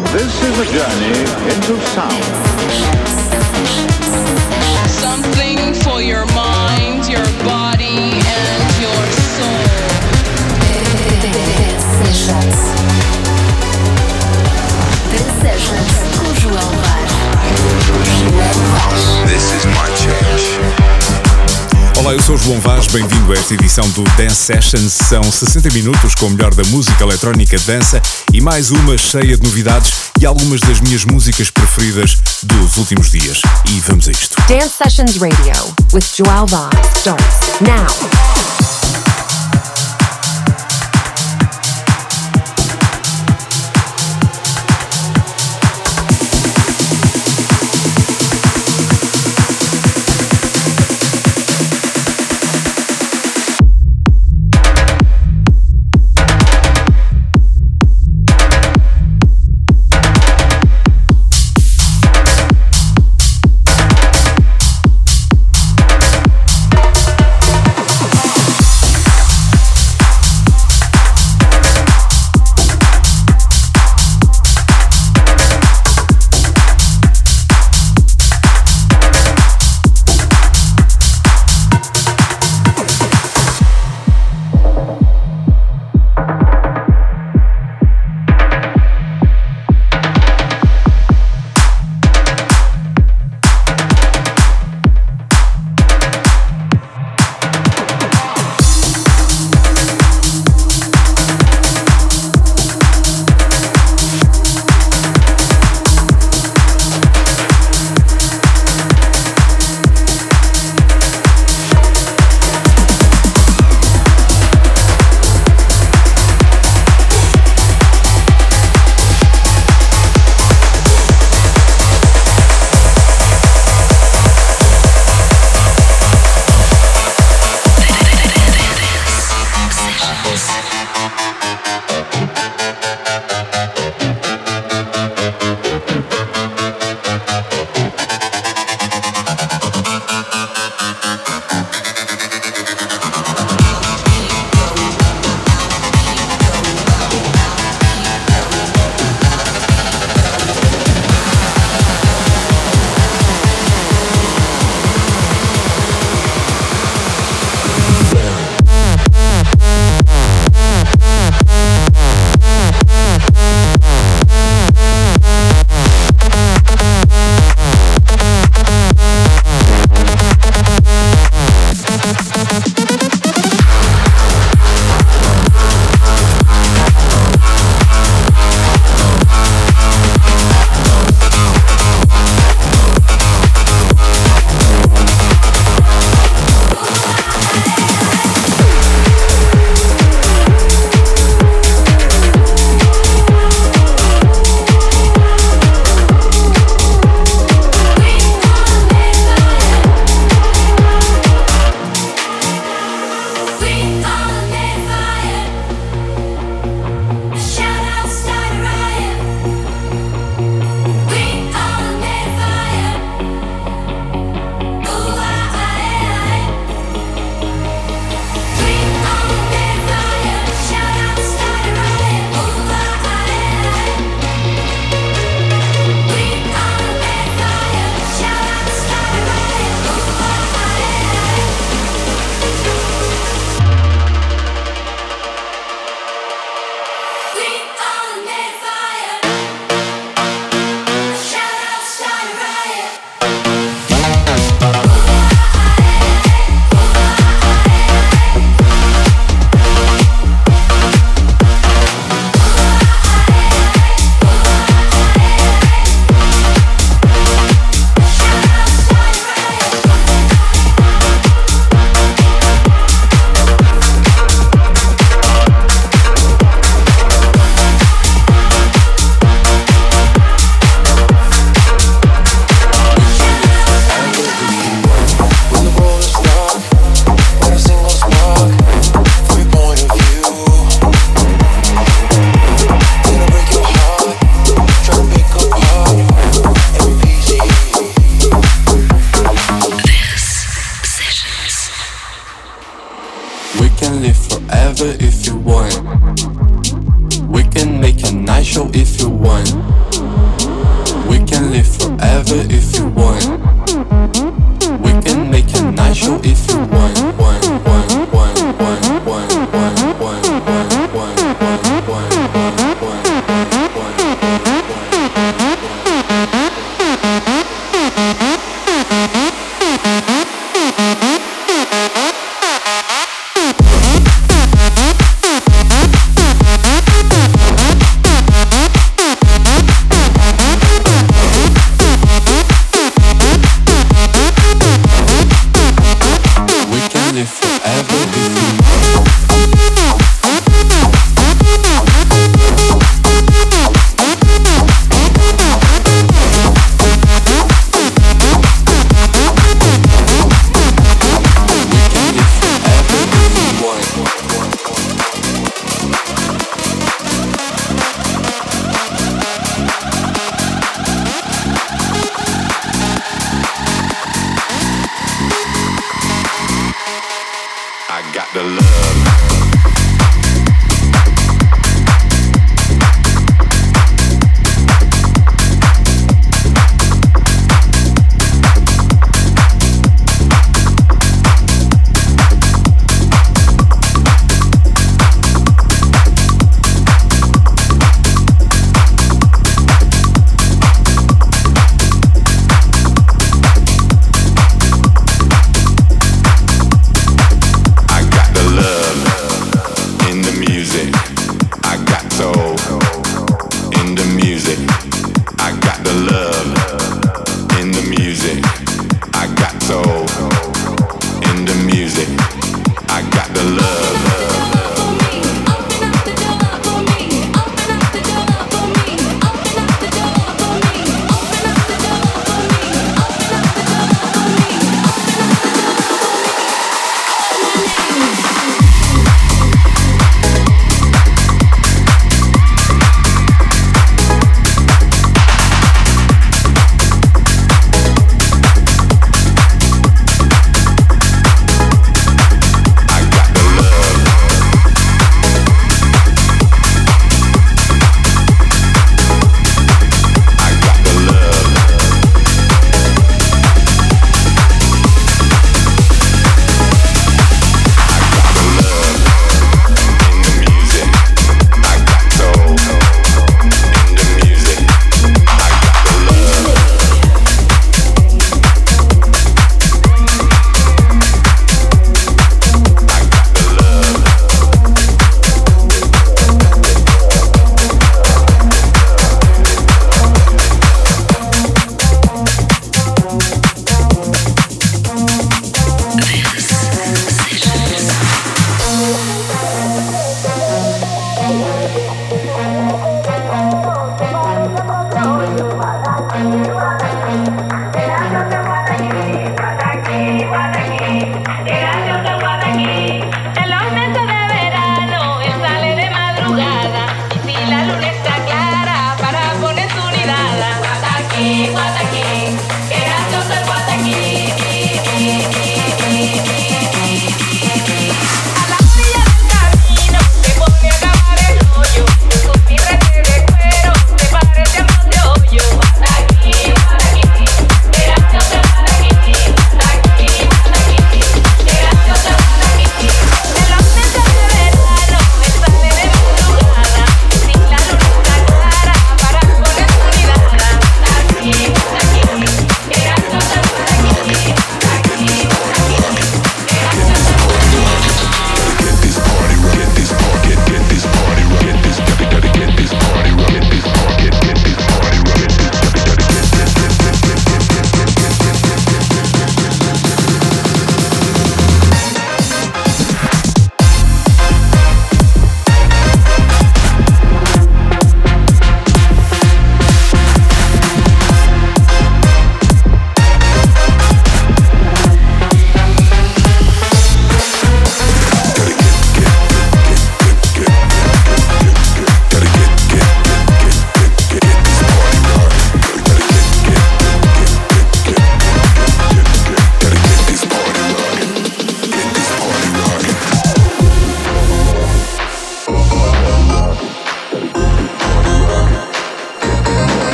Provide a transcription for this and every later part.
This is a journey into sound. Something for your mind, your body, and your soul. Sessions. Sessions com João Vaz. This is my change. Olá, eu sou o João Vaz, bem-vindo a esta edição do Dance Sessions. São 60 minutos com o melhor da música eletrónica dança e mais uma cheia de novidades e algumas das minhas músicas preferidas dos últimos dias. E vamos a isto. Dance Sessions Radio with João Vaz starts now.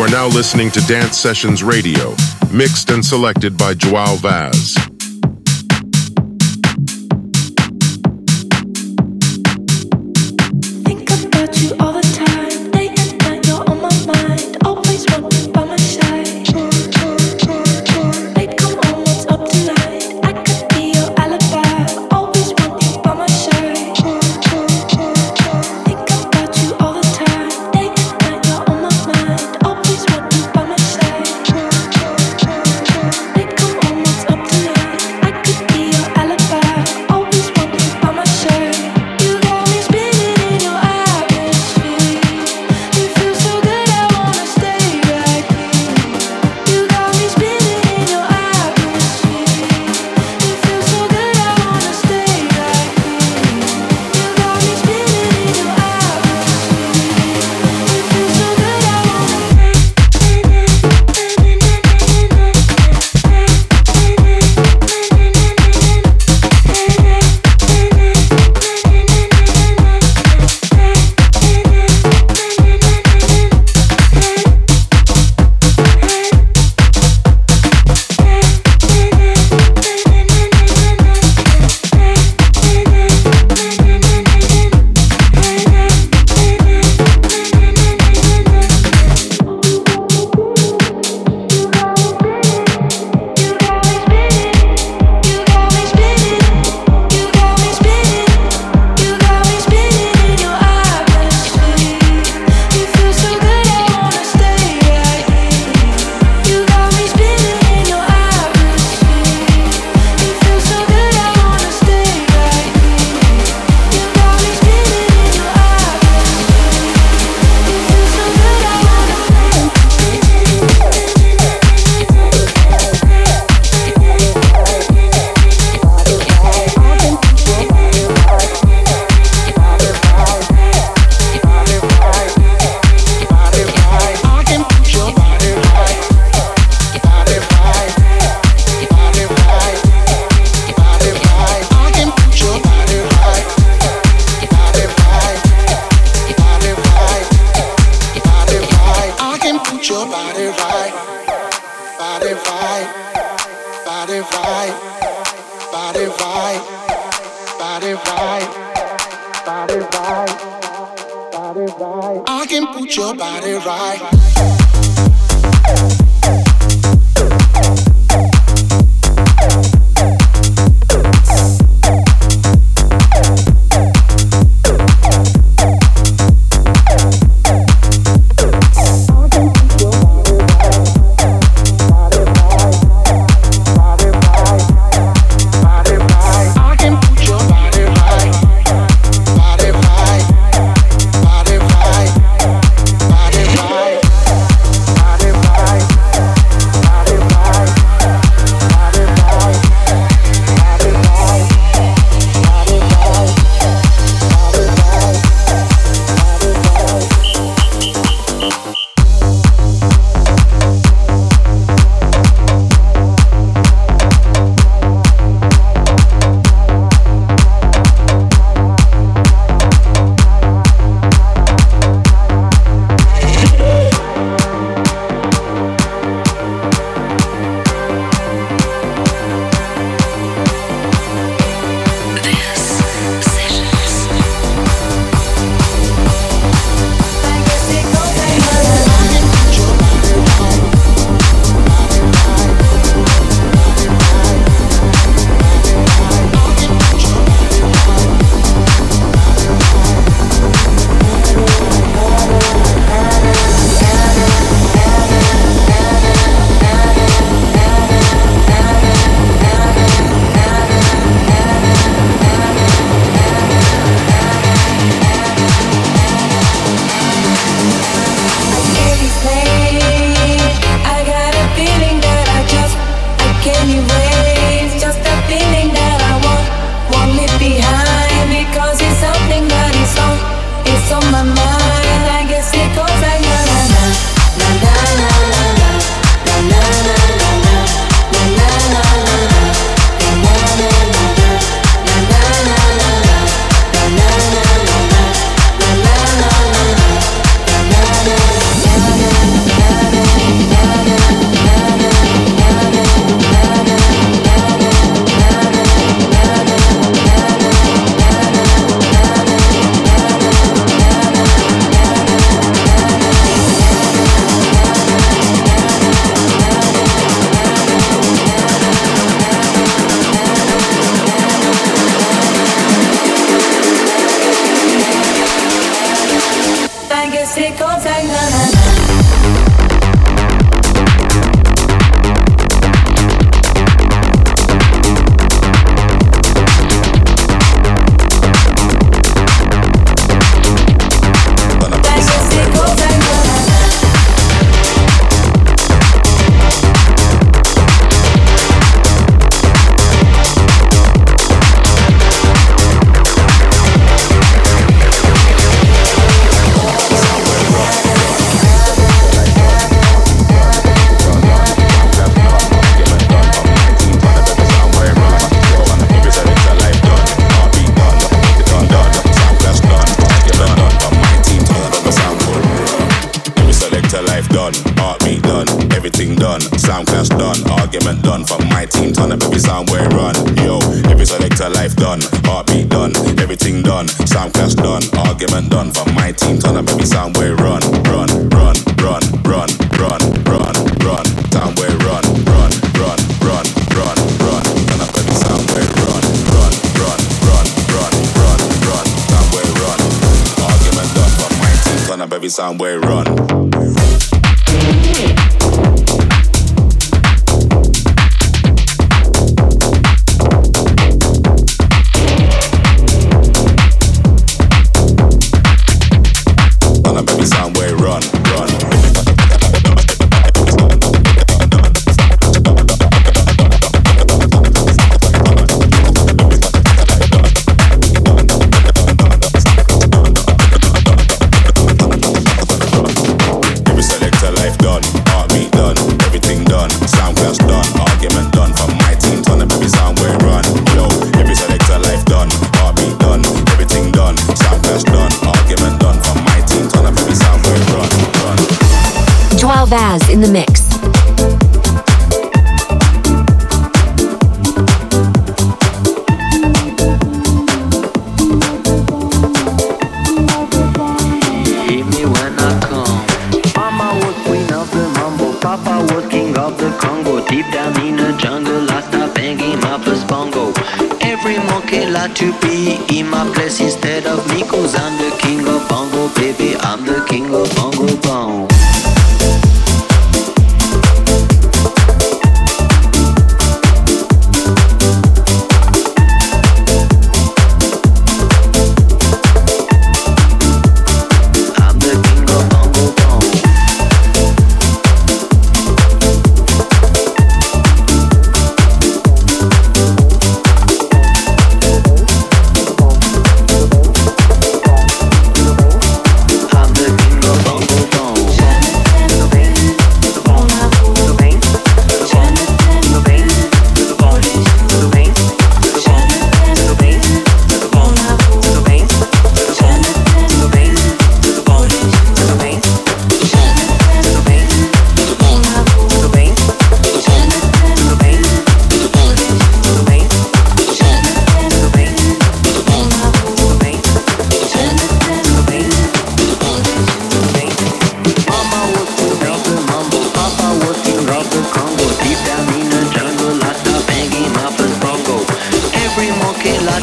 You are now listening to Dance Sessions Radio, mixed and selected by Joao Vaz.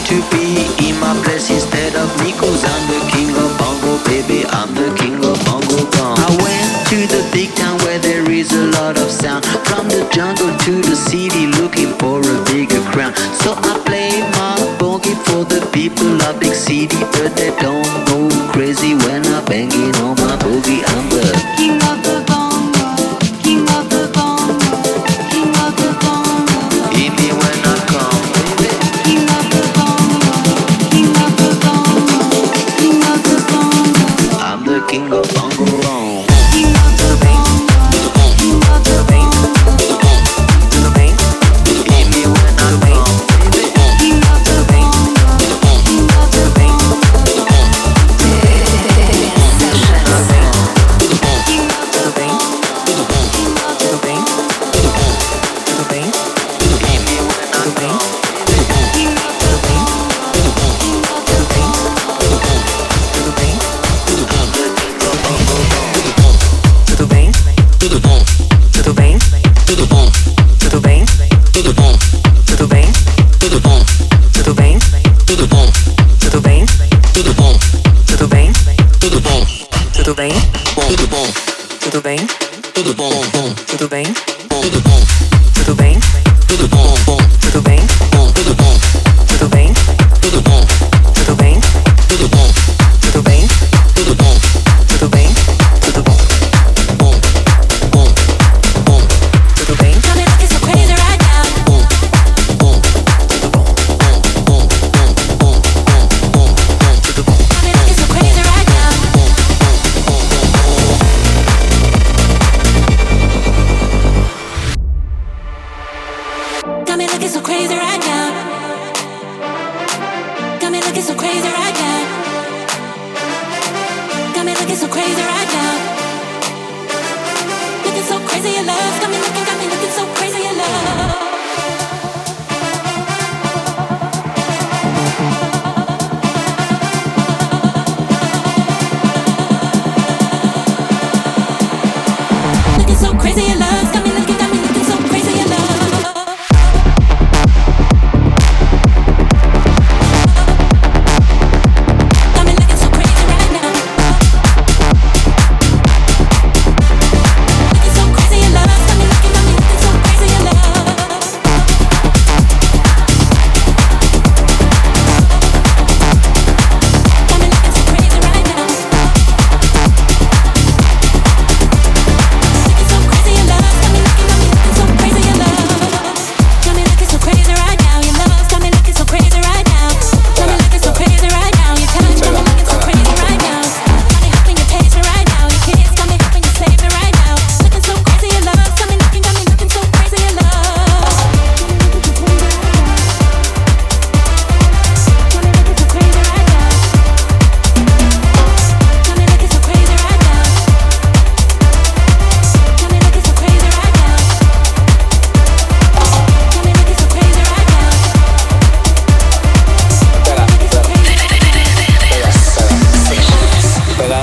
To be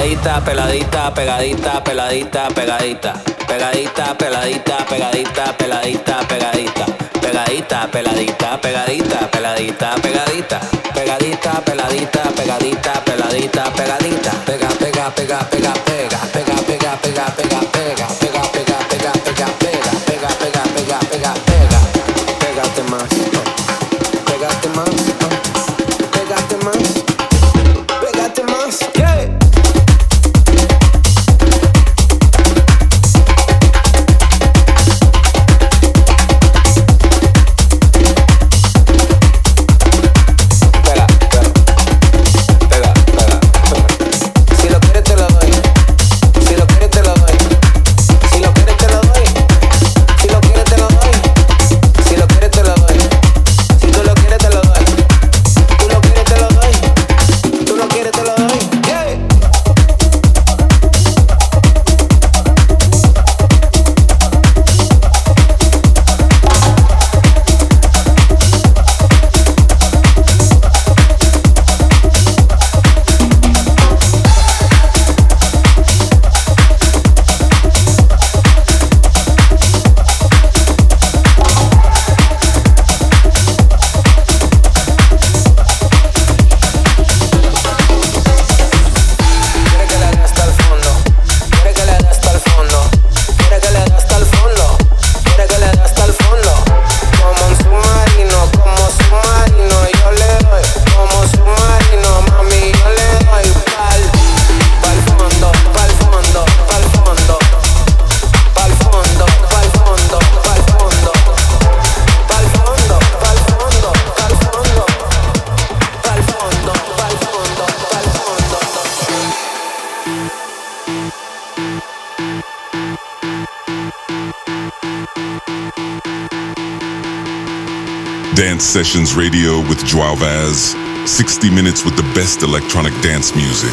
peladita, peladita, pegadita, peladita, pegadita, pegadita, peladita, pegadita, peladita, pegadita, pegadita, peladita, pegadita, peladita, pegadita, pegadita, peladita, pegadita, peladita, pegadita, pega, pega, pega, pega, pega, pega, pega, pega, pega, pega. Dance Sessions Radio with Joao Vaz. 60 minutes with the best electronic dance music.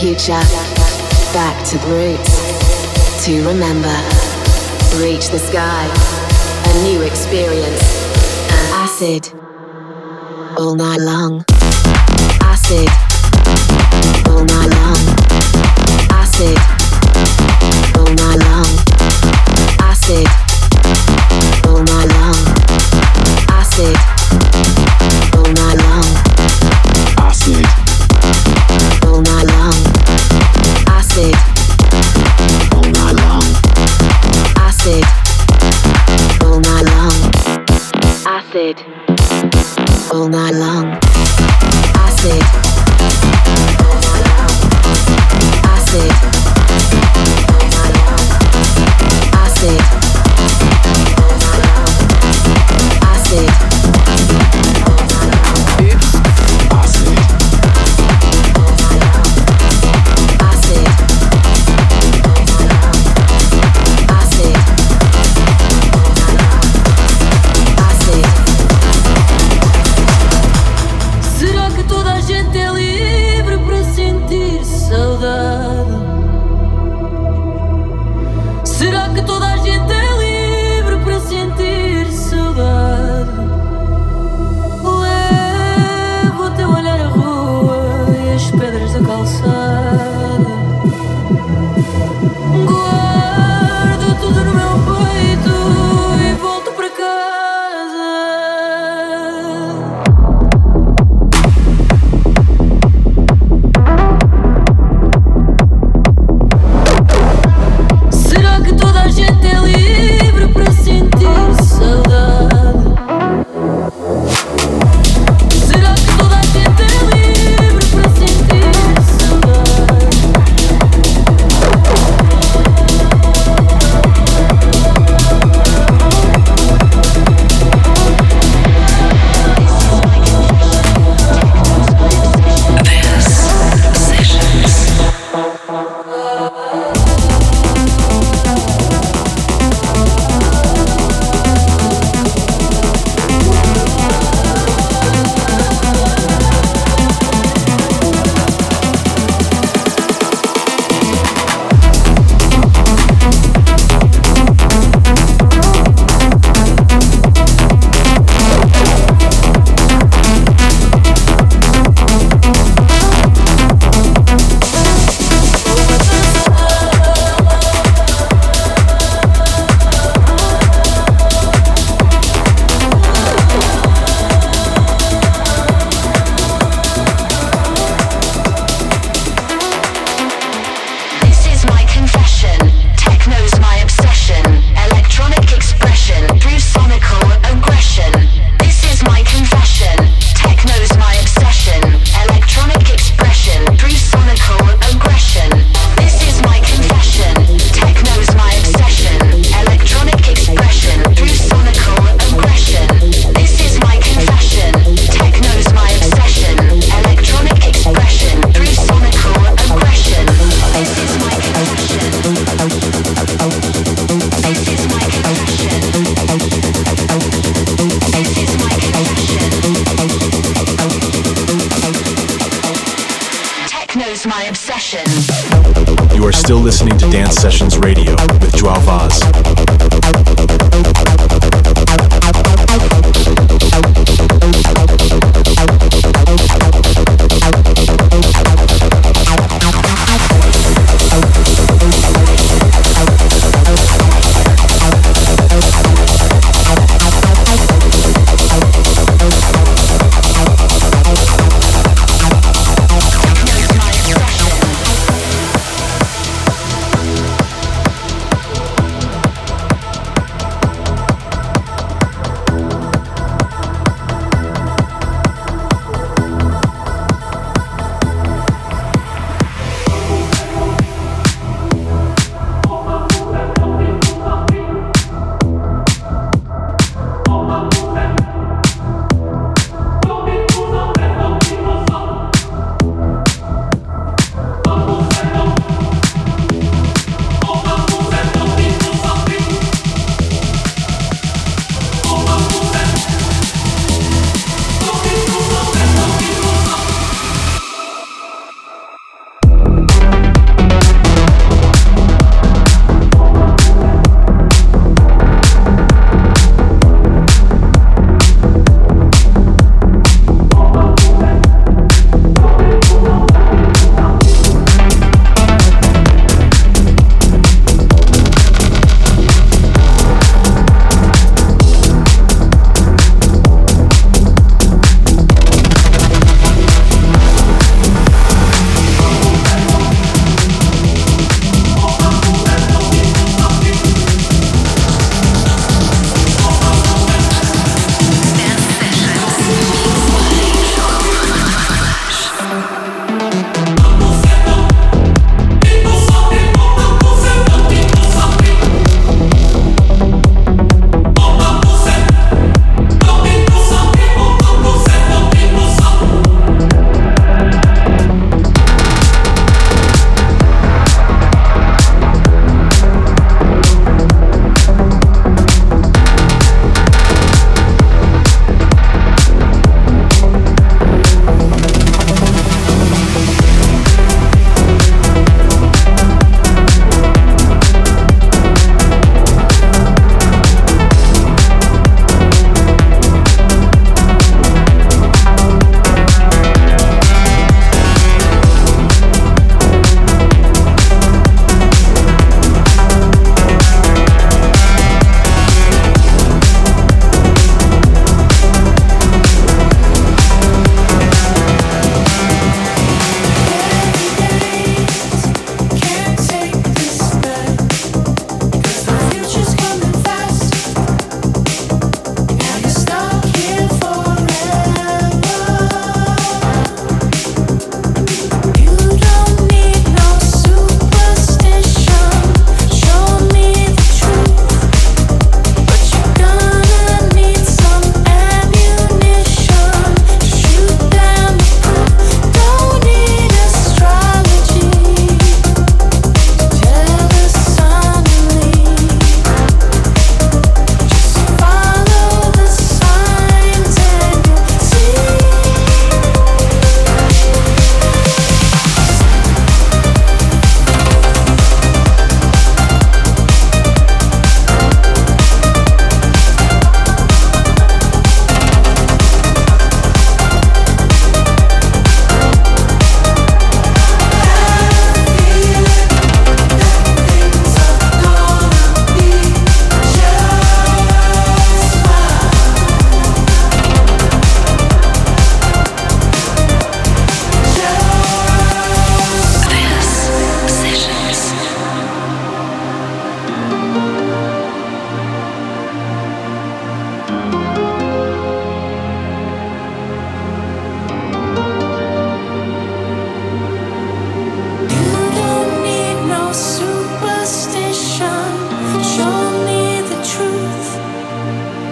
future.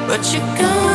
but you're gone.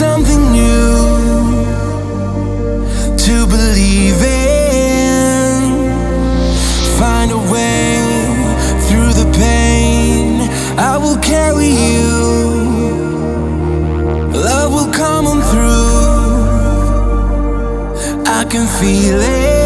something new to believe in. Find a way through the pain. I will carry you. Love will come on through. I can feel it.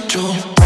control.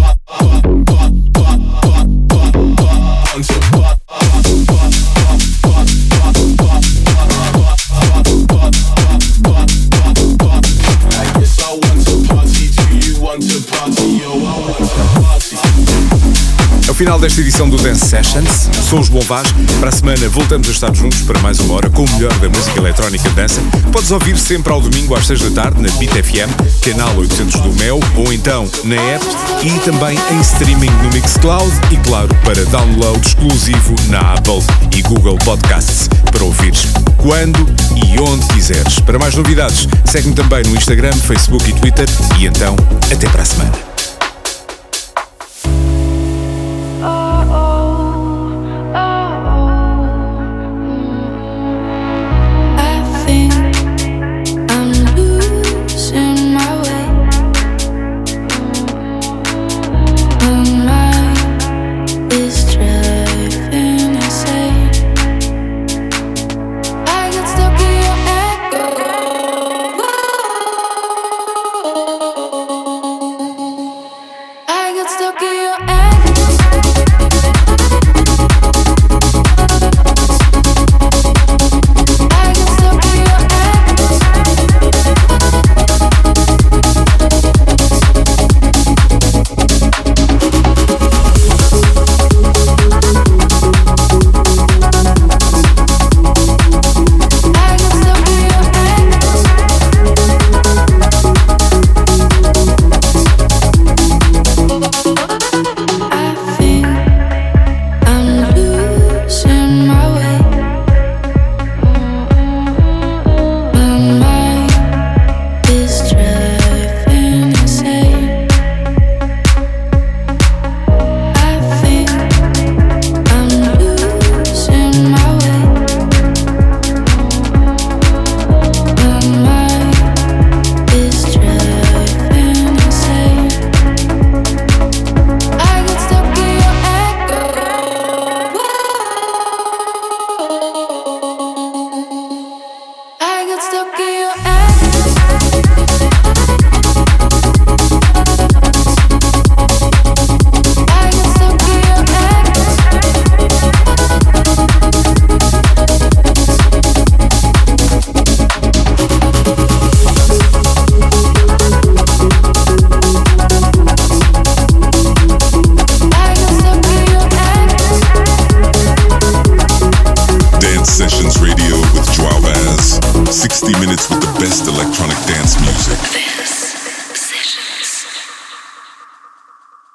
Final desta edição do Dance Sessions. Sou o João Vaz. Para a semana voltamos a estar juntos para mais uma hora com o melhor da música eletrónica dança. Podes ouvir sempre ao domingo às 6 da tarde na Beat FM, canal 800 do Mel, ou então na app e também em streaming no Mixcloud e, claro, para download exclusivo na Apple e Google Podcasts para ouvires quando e onde quiseres. Para mais novidades, segue-me também no Instagram, Facebook e Twitter. E então, até para a semana.